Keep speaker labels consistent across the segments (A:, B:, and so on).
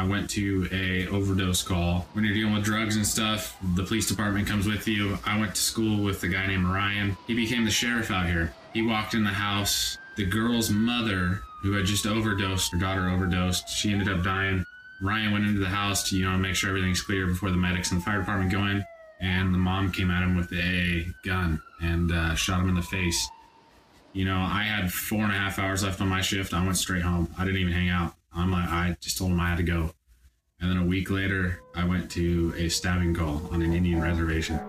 A: I went to a overdose call. When you're dealing with drugs and stuff, the police department comes with you. I went to school with a guy named Ryan. He became the sheriff out here. He walked in the house. The girl's mother, who had just overdosed, her daughter overdosed, she ended up dying. Ryan went into the house to, you know, make sure everything's clear before the medics and the fire department go in. And the mom came at him with a gun and uh, shot him in the face. You know, I had four and a half hours left on my shift. I went straight home. I didn't even hang out. I'm like, I just told him I had to go. And then a week later, I went to a stabbing call on an Indian reservation.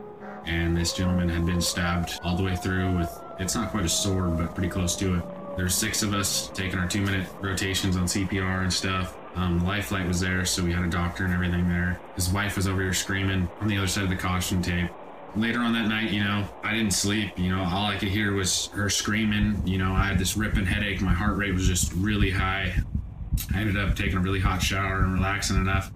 A: And this gentleman had been stabbed all the way through with, it's not quite a sword, but pretty close to it. There's six of us taking our two minute rotations on CPR and stuff. Um, Lifeline was there, so we had a doctor and everything there. His wife was over here screaming on the other side of the caution tape. Later on that night, you know, I didn't sleep. You know, all I could hear was her screaming. You know, I had this ripping headache. My heart rate was just really high. I ended up taking a really hot shower and relaxing enough,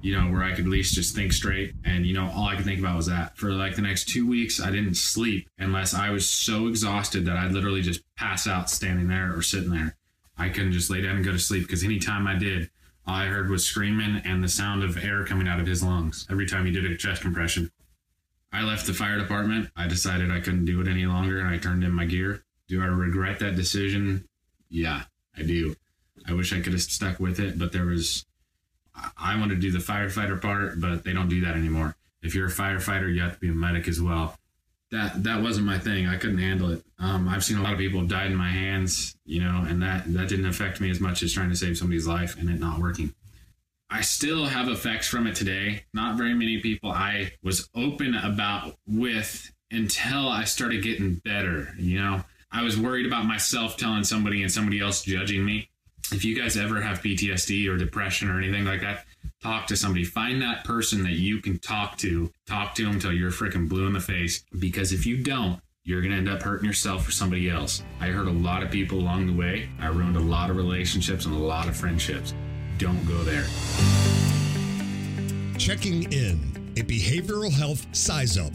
A: you know, where I could at least just think straight. And, you know, all I could think about was that. For like the next two weeks, I didn't sleep unless I was so exhausted that I'd literally just pass out standing there or sitting there. I couldn't just lay down and go to sleep because anytime I did, all I heard was screaming and the sound of air coming out of his lungs every time he did a chest compression. I left the fire department. I decided I couldn't do it any longer and I turned in my gear. Do I regret that decision? Yeah, I do. I wish I could have stuck with it, but there was, I want to do the firefighter part, but they don't do that anymore. If you're a firefighter, you have to be a medic as well. That that wasn't my thing. I couldn't handle it. Um, I've seen a lot of people died in my hands, you know, and that that didn't affect me as much as trying to save somebody's life and it not working. I still have effects from it today. Not very many people I was open about with until I started getting better. You know, I was worried about myself telling somebody and somebody else judging me. If you guys ever have PTSD or depression or anything like that, talk to somebody. Find that person that you can talk to. Talk to them until you're freaking blue in the face. Because if you don't, you're going to end up hurting yourself or somebody else. I hurt a lot of people along the way. I ruined a lot of relationships and a lot of friendships. Don't go there.
B: Checking in a behavioral health size up.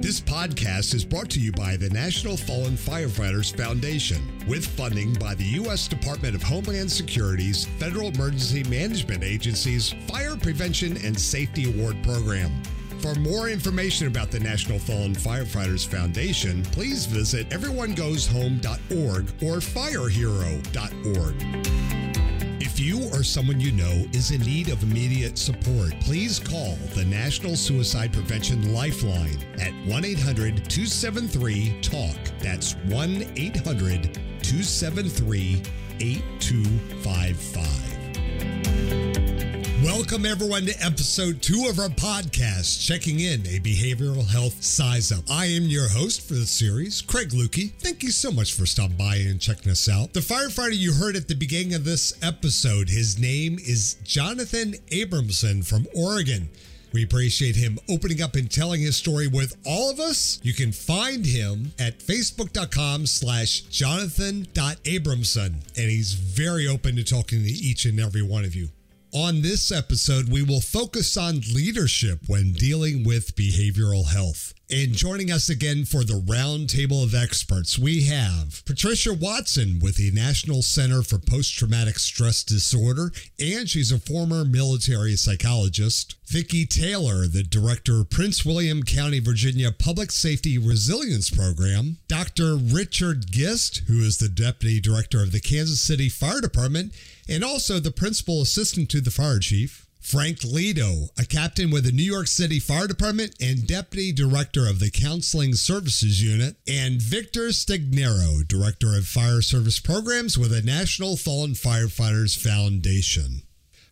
B: This podcast is brought to you by the National Fallen Firefighters Foundation with funding by the U.S. Department of Homeland Security's Federal Emergency Management Agency's Fire Prevention and Safety Award Program. For more information about the National Fallen Firefighters Foundation, please visit everyonegoeshome.org or firehero.org. If you or someone you know is in need of immediate support, please call the National Suicide Prevention Lifeline at 1 800 273 TALK. That's 1 800 273 8255. Welcome, everyone, to episode two of our podcast, Checking In a Behavioral Health Size Up. I am your host for the series, Craig Lukey. Thank you so much for stopping by and checking us out. The firefighter you heard at the beginning of this episode, his name is Jonathan Abramson from Oregon. We appreciate him opening up and telling his story with all of us. You can find him at facebook.com slash jonathan.abramson. And he's very open to talking to each and every one of you. On this episode, we will focus on leadership when dealing with behavioral health. And joining us again for the roundtable of experts, we have Patricia Watson with the National Center for Post Traumatic Stress Disorder, and she's a former military psychologist. Vicki Taylor, the director of Prince William County, Virginia Public Safety Resilience Program. Dr. Richard Gist, who is the deputy director of the Kansas City Fire Department and also the principal assistant to the fire chief. Frank Leto, a captain with the New York City Fire Department and Deputy Director of the Counseling Services Unit, and Victor Stagnaro, Director of Fire Service Programs with the National Fallen Firefighters Foundation.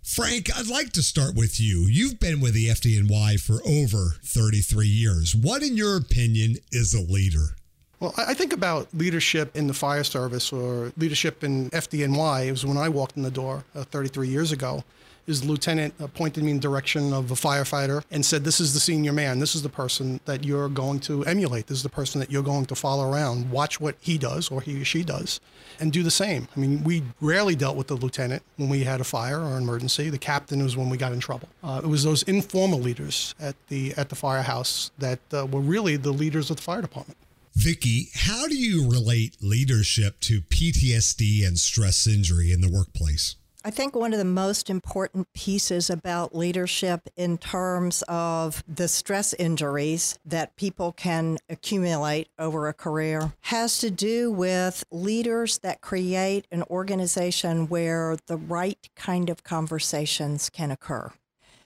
B: Frank, I'd like to start with you. You've been with the FDNY for over 33 years. What, in your opinion, is a leader?
C: Well, I think about leadership in the fire service or leadership in FDNY. It was when I walked in the door uh, 33 years ago. His lieutenant pointed me in direction of a firefighter and said, "This is the senior man. This is the person that you're going to emulate. This is the person that you're going to follow around. Watch what he does or he or she does, and do the same." I mean, we rarely dealt with the lieutenant when we had a fire or an emergency. The captain was when we got in trouble. Uh, it was those informal leaders at the at the firehouse that uh, were really the leaders of the fire department.
B: Vicki, how do you relate leadership to PTSD and stress injury in the workplace?
D: I think one of the most important pieces about leadership in terms of the stress injuries that people can accumulate over a career has to do with leaders that create an organization where the right kind of conversations can occur.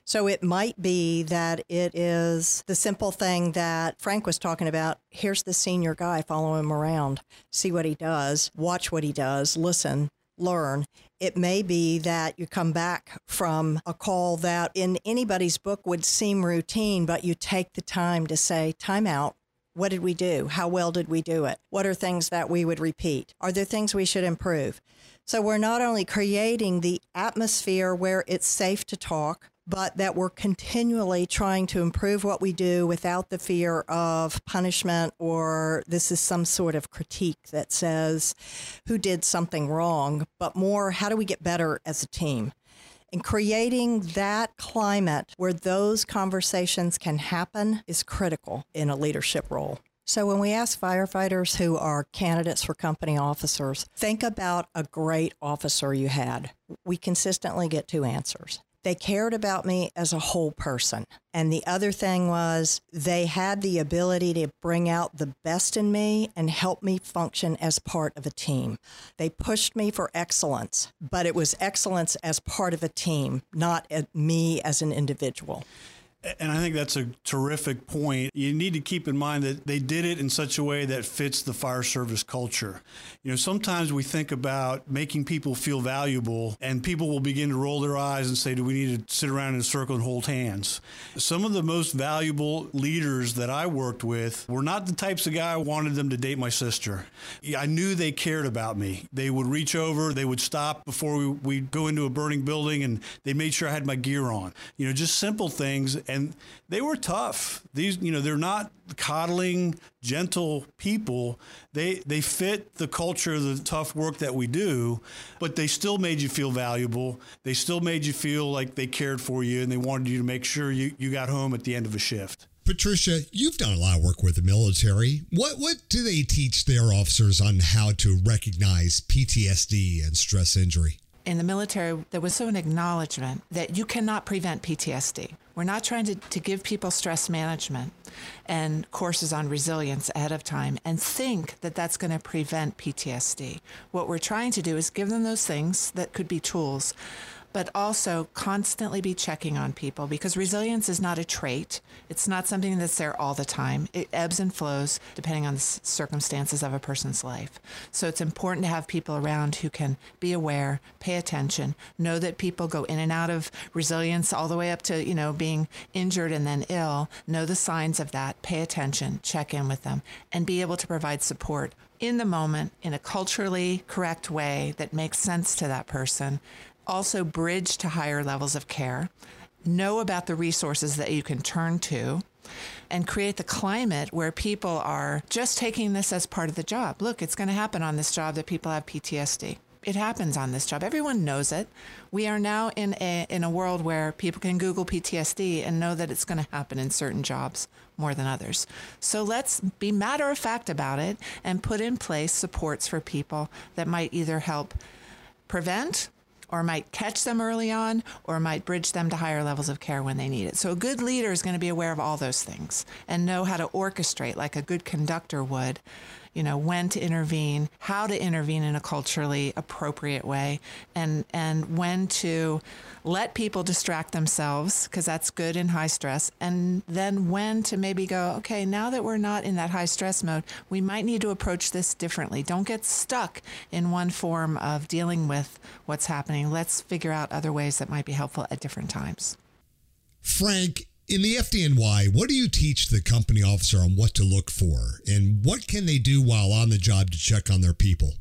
D: So it might be that it is the simple thing that Frank was talking about. Here's the senior guy, follow him around, see what he does, watch what he does, listen, learn. It may be that you come back from a call that in anybody's book would seem routine, but you take the time to say, time out. What did we do? How well did we do it? What are things that we would repeat? Are there things we should improve? So we're not only creating the atmosphere where it's safe to talk, but that we're continually trying to improve what we do without the fear of punishment or this is some sort of critique that says who did something wrong, but more how do we get better as a team? And creating that climate where those conversations can happen is critical in a leadership role. So, when we ask firefighters who are candidates for company officers, think about a great officer you had. We consistently get two answers. They cared about me as a whole person. And the other thing was they had the ability to bring out the best in me and help me function as part of a team. They pushed me for excellence, but it was excellence as part of a team, not at me as an individual.
E: And I think that's a terrific point. You need to keep in mind that they did it in such a way that fits the fire service culture. You know, sometimes we think about making people feel valuable, and people will begin to roll their eyes and say, Do we need to sit around in a circle and hold hands? Some of the most valuable leaders that I worked with were not the types of guy I wanted them to date my sister. I knew they cared about me. They would reach over, they would stop before we, we'd go into a burning building, and they made sure I had my gear on. You know, just simple things and they were tough. These, you know, they're not coddling, gentle people. They they fit the culture, of the tough work that we do, but they still made you feel valuable. They still made you feel like they cared for you and they wanted you to make sure you, you got home at the end of a shift.
B: Patricia, you've done a lot of work with the military. What what do they teach their officers on how to recognize PTSD and stress injury?
F: In the military, there was so an acknowledgement that you cannot prevent PTSD. We're not trying to, to give people stress management and courses on resilience ahead of time and think that that's going to prevent PTSD. What we're trying to do is give them those things that could be tools but also constantly be checking on people because resilience is not a trait. It's not something that's there all the time. It ebbs and flows depending on the circumstances of a person's life. So it's important to have people around who can be aware, pay attention, know that people go in and out of resilience all the way up to, you know, being injured and then ill, know the signs of that, pay attention, check in with them, and be able to provide support in the moment in a culturally correct way that makes sense to that person also bridge to higher levels of care, know about the resources that you can turn to, and create the climate where people are just taking this as part of the job. Look, it's going to happen on this job that people have PTSD. It happens on this job. Everyone knows it. We are now in a in a world where people can Google PTSD and know that it's going to happen in certain jobs more than others. So let's be matter of fact about it and put in place supports for people that might either help prevent or might catch them early on or might bridge them to higher levels of care when they need it. So a good leader is going to be aware of all those things and know how to orchestrate like a good conductor would you know when to intervene how to intervene in a culturally appropriate way and and when to let people distract themselves because that's good in high stress and then when to maybe go okay now that we're not in that high stress mode we might need to approach this differently. Don't get stuck in one form of dealing with what's happening. Let's figure out other ways that might be helpful at different times.
B: Frank in the FDNY, what do you teach the company officer on what to look for and what can they do while on the job to check on their people?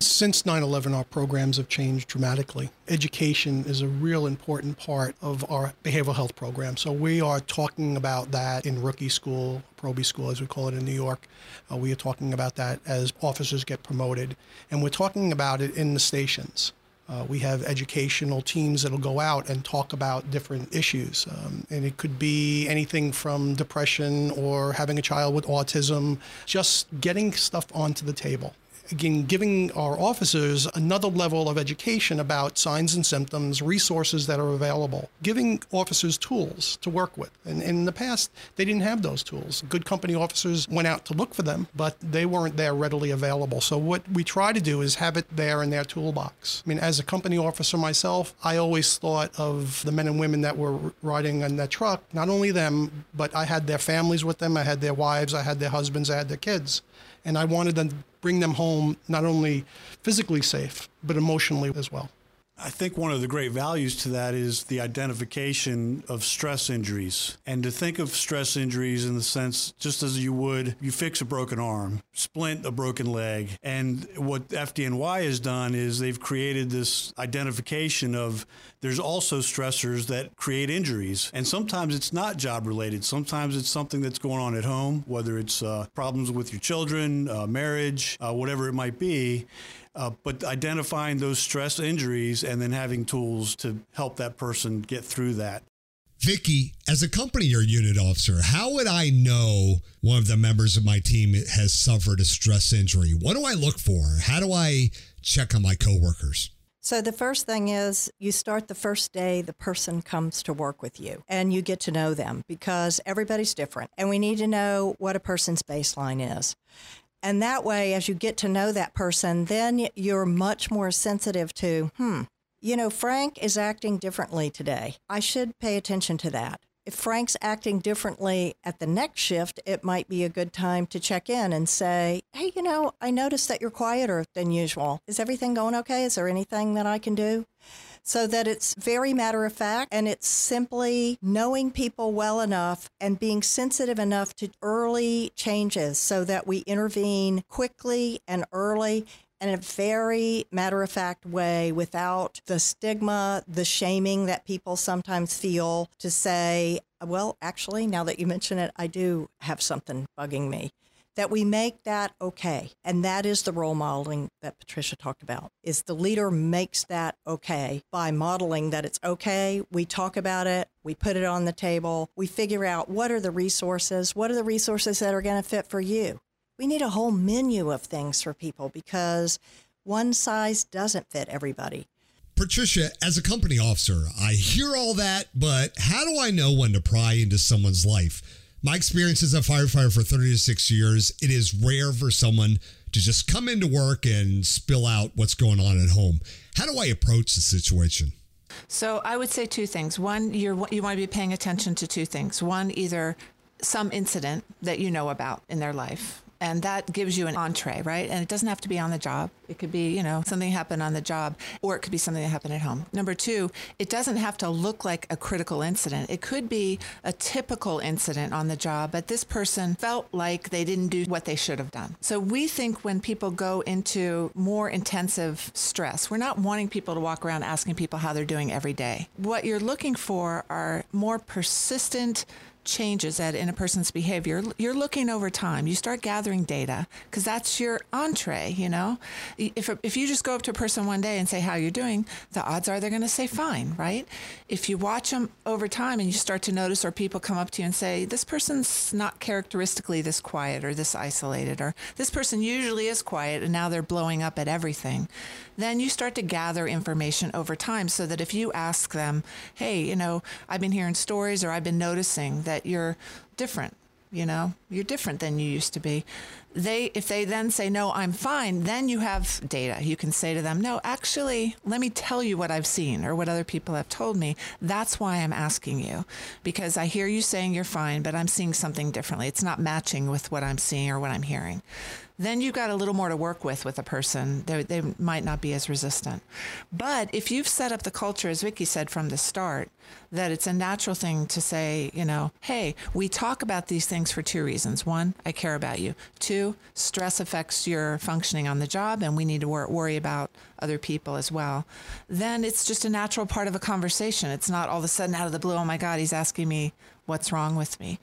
C: Since 9 11, our programs have changed dramatically. Education is a real important part of our behavioral health program. So, we are talking about that in rookie school, probie school, as we call it in New York. Uh, we are talking about that as officers get promoted. And we're talking about it in the stations. Uh, we have educational teams that'll go out and talk about different issues. Um, and it could be anything from depression or having a child with autism, just getting stuff onto the table. Again, giving our officers another level of education about signs and symptoms, resources that are available, giving officers tools to work with. And, and in the past, they didn't have those tools. Good company officers went out to look for them, but they weren't there readily available. So what we try to do is have it there in their toolbox. I mean, as a company officer myself, I always thought of the men and women that were riding in that truck, not only them, but I had their families with them, I had their wives, I had their husbands, I had their kids. And I wanted them bring them home not only physically safe, but emotionally as well.
E: I think one of the great values to that is the identification of stress injuries. And to think of stress injuries in the sense just as you would, you fix a broken arm, splint a broken leg. And what FDNY has done is they've created this identification of there's also stressors that create injuries. And sometimes it's not job related. Sometimes it's something that's going on at home, whether it's uh, problems with your children, uh, marriage, uh, whatever it might be. Uh, but identifying those stress injuries and then having tools to help that person get through that.
B: Vicki, as a company or unit officer, how would I know one of the members of my team has suffered a stress injury? What do I look for? How do I check on my coworkers?
D: So, the first thing is you start the first day the person comes to work with you and you get to know them because everybody's different and we need to know what a person's baseline is. And that way, as you get to know that person, then you're much more sensitive to, hmm, you know, Frank is acting differently today. I should pay attention to that. If Frank's acting differently at the next shift, it might be a good time to check in and say, hey, you know, I noticed that you're quieter than usual. Is everything going okay? Is there anything that I can do? So that it's very matter of fact and it's simply knowing people well enough and being sensitive enough to early changes so that we intervene quickly and early in a very matter of fact way without the stigma, the shaming that people sometimes feel to say, well, actually, now that you mention it, I do have something bugging me that we make that okay. And that is the role modeling that Patricia talked about. Is the leader makes that okay by modeling that it's okay. We talk about it, we put it on the table, we figure out what are the resources, what are the resources that are going to fit for you. We need a whole menu of things for people because one size doesn't fit everybody.
B: Patricia, as a company officer, I hear all that, but how do I know when to pry into someone's life? My experience as a firefighter for 36 years, it is rare for someone to just come into work and spill out what's going on at home. How do I approach the situation?
F: So I would say two things. One, you you want to be paying attention to two things. One, either some incident that you know about in their life, and that gives you an entree, right? And it doesn't have to be on the job. It could be, you know, something happened on the job, or it could be something that happened at home. Number two, it doesn't have to look like a critical incident. It could be a typical incident on the job, but this person felt like they didn't do what they should have done. So we think when people go into more intensive stress, we're not wanting people to walk around asking people how they're doing every day. What you're looking for are more persistent changes that in a person's behavior you're looking over time. You start gathering data because that's your entree you know? If, if you just go up to a person one day and say how you're doing? the odds are they're going to say fine right? If you watch them over time and you start to notice or people come up to you and say this person's not characteristically this quiet or this isolated or this person usually is quiet and now they're blowing up at everything then you start to gather information over time so that if you ask them hey you know i've been hearing stories or i've been noticing that that you're different you know? You're different than you used to be. They if they then say no i'm fine then you have data. You can say to them no actually let me tell you what i've seen or what other people have told me. That's why i'm asking you. Because i hear you saying you're fine but i'm seeing something differently. It's not matching with what i'm seeing or what i'm hearing then you've got a little more to work with with a person. They, they might not be as resistant. But if you've set up the culture, as Vicki said from the start, that it's a natural thing to say, you know, hey, we talk about these things for two reasons. One, I care about you. Two, stress affects your functioning on the job, and we need to wor- worry about other people as well. Then it's just a natural part of a conversation. It's not all of a sudden out of the blue, oh my God, he's asking me what's wrong with me.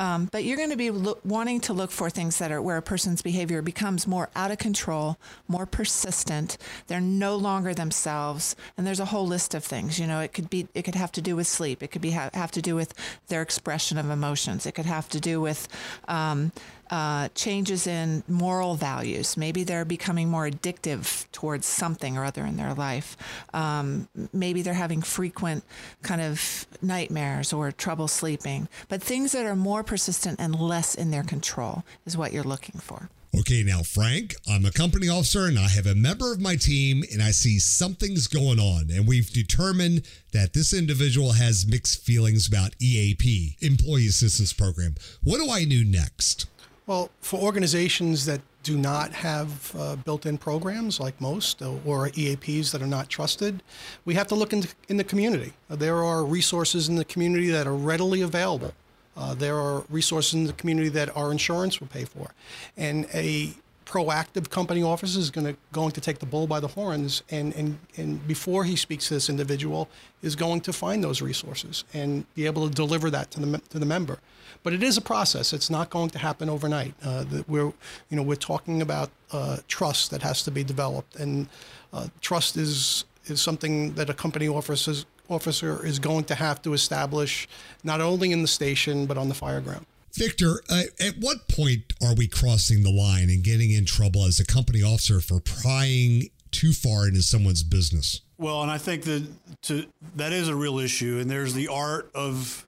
F: Um, but you're going to be lo- wanting to look for things that are where a person's behavior becomes more out of control, more persistent. They're no longer themselves, and there's a whole list of things. You know, it could be, it could have to do with sleep. It could be ha- have to do with their expression of emotions. It could have to do with um, uh, changes in moral values. Maybe they're becoming more addictive towards something or other in their life. Um, maybe they're having frequent kind of nightmares or trouble sleeping. But things that are more persistent and less in their control is what you're looking for.
B: Okay, now, Frank, I'm a company officer and I have a member of my team and I see something's going on. And we've determined that this individual has mixed feelings about EAP, Employee Assistance Program. What do I do next?
C: Well, for organizations that do not have uh, built-in programs like most uh, or EAPs that are not trusted, we have to look in the, in the community. Uh, there are resources in the community that are readily available. Uh, there are resources in the community that our insurance will pay for, and a proactive company officer is to going to take the bull by the horns and, and and before he speaks to this individual is going to find those resources and be able to deliver that to the to the member but it is a process. It's not going to happen overnight. Uh, we're you know we're talking about uh, trust that has to be developed. And uh, trust is is something that a company officer officer is going to have to establish not only in the station but on the fire ground.
B: Victor, uh, at what point are we crossing the line and getting in trouble as a company officer for prying too far into someone's business?
E: Well, and I think that to, that is a real issue, and there's the art of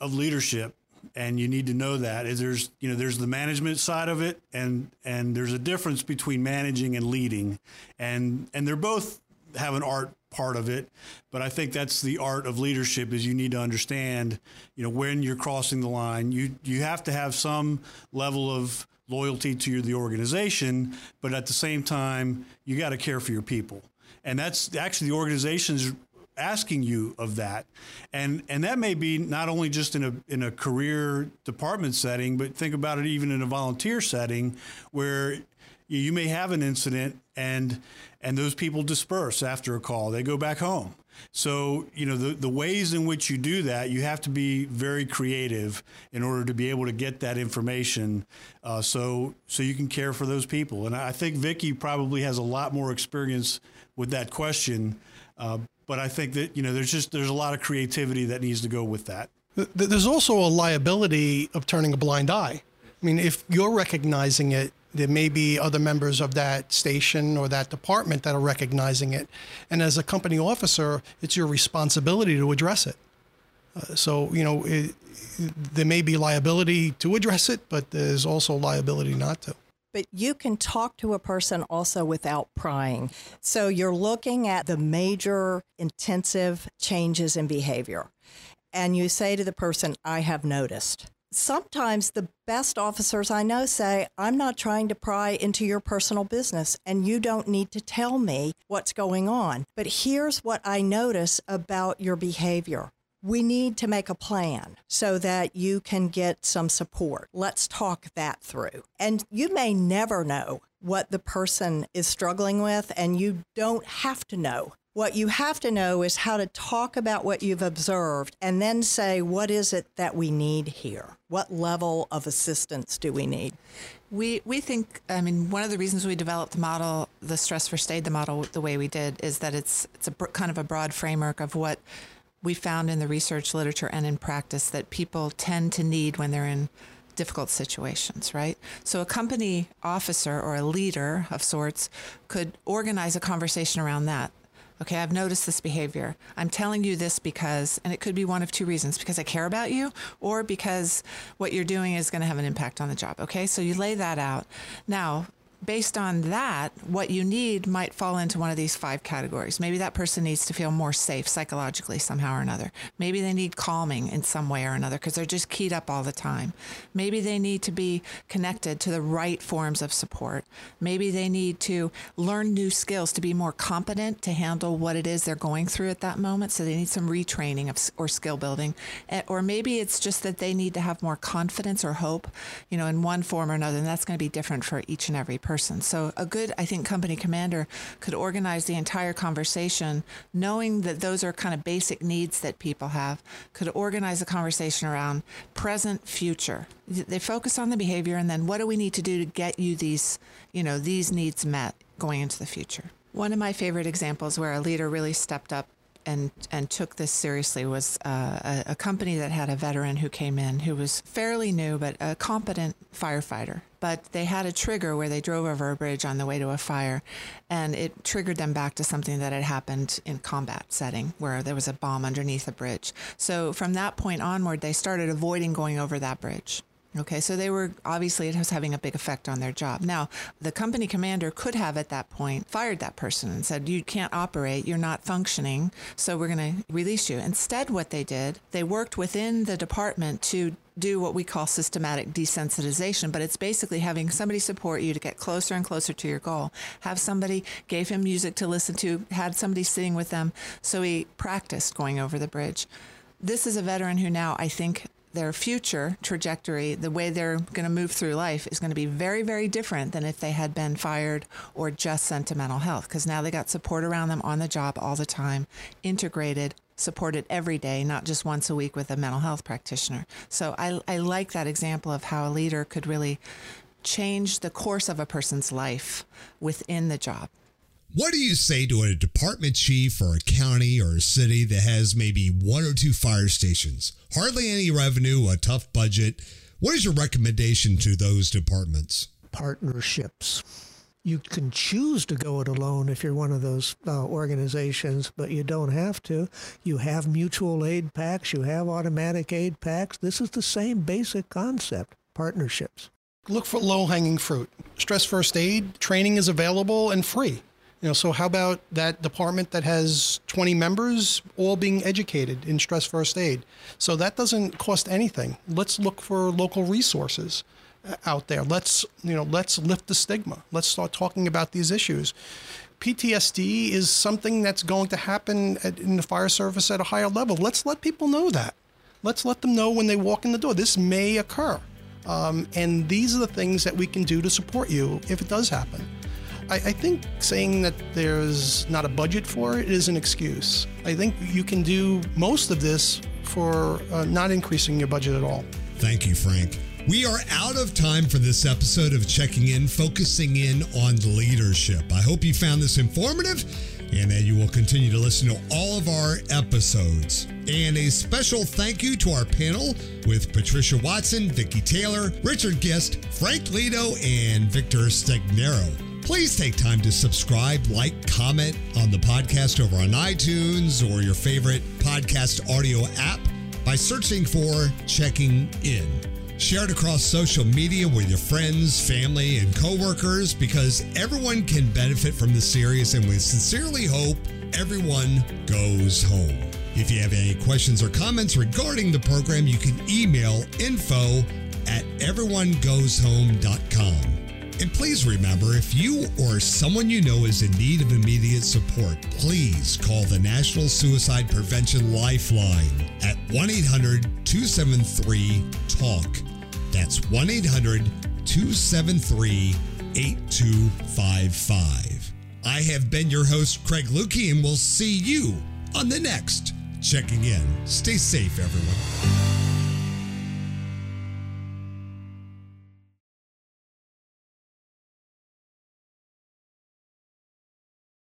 E: of leadership, and you need to know that. Is there's you know there's the management side of it, and and there's a difference between managing and leading, and and they're both have an art part of it but i think that's the art of leadership is you need to understand you know when you're crossing the line you you have to have some level of loyalty to the organization but at the same time you got to care for your people and that's actually the organization's asking you of that and and that may be not only just in a in a career department setting but think about it even in a volunteer setting where you may have an incident and and those people disperse after a call. They go back home. So, you know, the, the ways in which you do that, you have to be very creative in order to be able to get that information uh, so, so you can care for those people. And I think Vicki probably has a lot more experience with that question. Uh, but I think that, you know, there's just, there's a lot of creativity that needs to go with that.
C: There's also a liability of turning a blind eye. I mean, if you're recognizing it there may be other members of that station or that department that are recognizing it. And as a company officer, it's your responsibility to address it. Uh, so, you know, it, there may be liability to address it, but there's also liability not to.
D: But you can talk to a person also without prying. So you're looking at the major intensive changes in behavior. And you say to the person, I have noticed sometimes the best officers I know say, I'm not trying to pry into your personal business and you don't need to tell me what's going on. But here's what I notice about your behavior. We need to make a plan so that you can get some support. Let's talk that through. And you may never know what the person is struggling with, and you don't have to know what you have to know is how to talk about what you've observed and then say, what is it that we need here? What level of assistance do we need?
F: We, we think, I mean, one of the reasons we developed the model, the Stress First Aid, the model the way we did, is that it's, it's a kind of a broad framework of what we found in the research literature and in practice that people tend to need when they're in difficult situations, right? So a company officer or a leader of sorts could organize a conversation around that okay, I've noticed this behavior. I'm telling you this because, and it could be one of two reasons because I care about you or because what you're doing is going to have an impact on the job. Okay, so you lay that out. Now, based on that, what you need might fall into one of these five categories. Maybe that person needs to feel more safe psychologically somehow or another. Maybe they need calming in some way or another because they're just keyed up all the time. Maybe they need to be connected to the right forms of support. Maybe they need to learn new skills to be more competent to handle what it is they're going through at that moment. So they need some retraining of, or skill building. Or maybe it's just that they need to have more confidence or hope, you know, in one form or another. And that's going to be different for each and every person person. So a good, I think, company commander could organize the entire conversation, knowing that those are kind of basic needs that people have, could organize a conversation around present, future. They focus on the behavior and then what do we need to do to get you these, you know, these needs met going into the future. One of my favorite examples where a leader really stepped up and and took this seriously was uh, a, a company that had a veteran who came in who was fairly new but a competent firefighter. But they had a trigger where they drove over a bridge on the way to a fire, and it triggered them back to something that had happened in combat setting where there was a bomb underneath a bridge. So from that point onward, they started avoiding going over that bridge. Okay, so they were obviously it was having a big effect on their job. Now, the company commander could have at that point fired that person and said, You can't operate, you're not functioning, so we're going to release you. Instead, what they did, they worked within the department to do what we call systematic desensitization, but it's basically having somebody support you to get closer and closer to your goal. Have somebody gave him music to listen to, had somebody sitting with them, so he practiced going over the bridge. This is a veteran who now I think their future trajectory, the way they're going to move through life, is going to be very, very different than if they had been fired or just sent to mental health. Because now they got support around them on the job all the time, integrated, supported every day, not just once a week with a mental health practitioner. So I, I like that example of how a leader could really change the course of a person's life within the job.
B: What do you say to a department chief or a county or a city that has maybe one or two fire stations, hardly any revenue, a tough budget? What is your recommendation to those departments?
G: Partnerships. You can choose to go it alone if you're one of those uh, organizations, but you don't have to. You have mutual aid packs, you have automatic aid packs. This is the same basic concept partnerships.
C: Look for low hanging fruit. Stress first aid training is available and free. You know, so how about that department that has 20 members all being educated in stress first aid? So that doesn't cost anything. Let's look for local resources uh, out there. Let's, you know, let's lift the stigma. Let's start talking about these issues. PTSD is something that's going to happen at, in the fire service at a higher level. Let's let people know that. Let's let them know when they walk in the door. This may occur. Um, and these are the things that we can do to support you if it does happen. I, I think saying that there's not a budget for it is an excuse. I think you can do most of this for uh, not increasing your budget at all.
B: Thank you, Frank. We are out of time for this episode of Checking In, focusing in on leadership. I hope you found this informative and that you will continue to listen to all of our episodes. And a special thank you to our panel with Patricia Watson, Vicki Taylor, Richard Gist, Frank Leto, and Victor Stagnaro. Please take time to subscribe, like, comment on the podcast over on iTunes or your favorite podcast audio app by searching for Checking In. Share it across social media with your friends, family, and coworkers because everyone can benefit from the series, and we sincerely hope everyone goes home. If you have any questions or comments regarding the program, you can email info at everyonegoeshome.com. And please remember if you or someone you know is in need of immediate support, please call the National Suicide Prevention Lifeline at 1 800 273 TALK. That's 1 800 273 8255. I have been your host, Craig Lukey, and we'll see you on the next Checking In. Stay safe, everyone.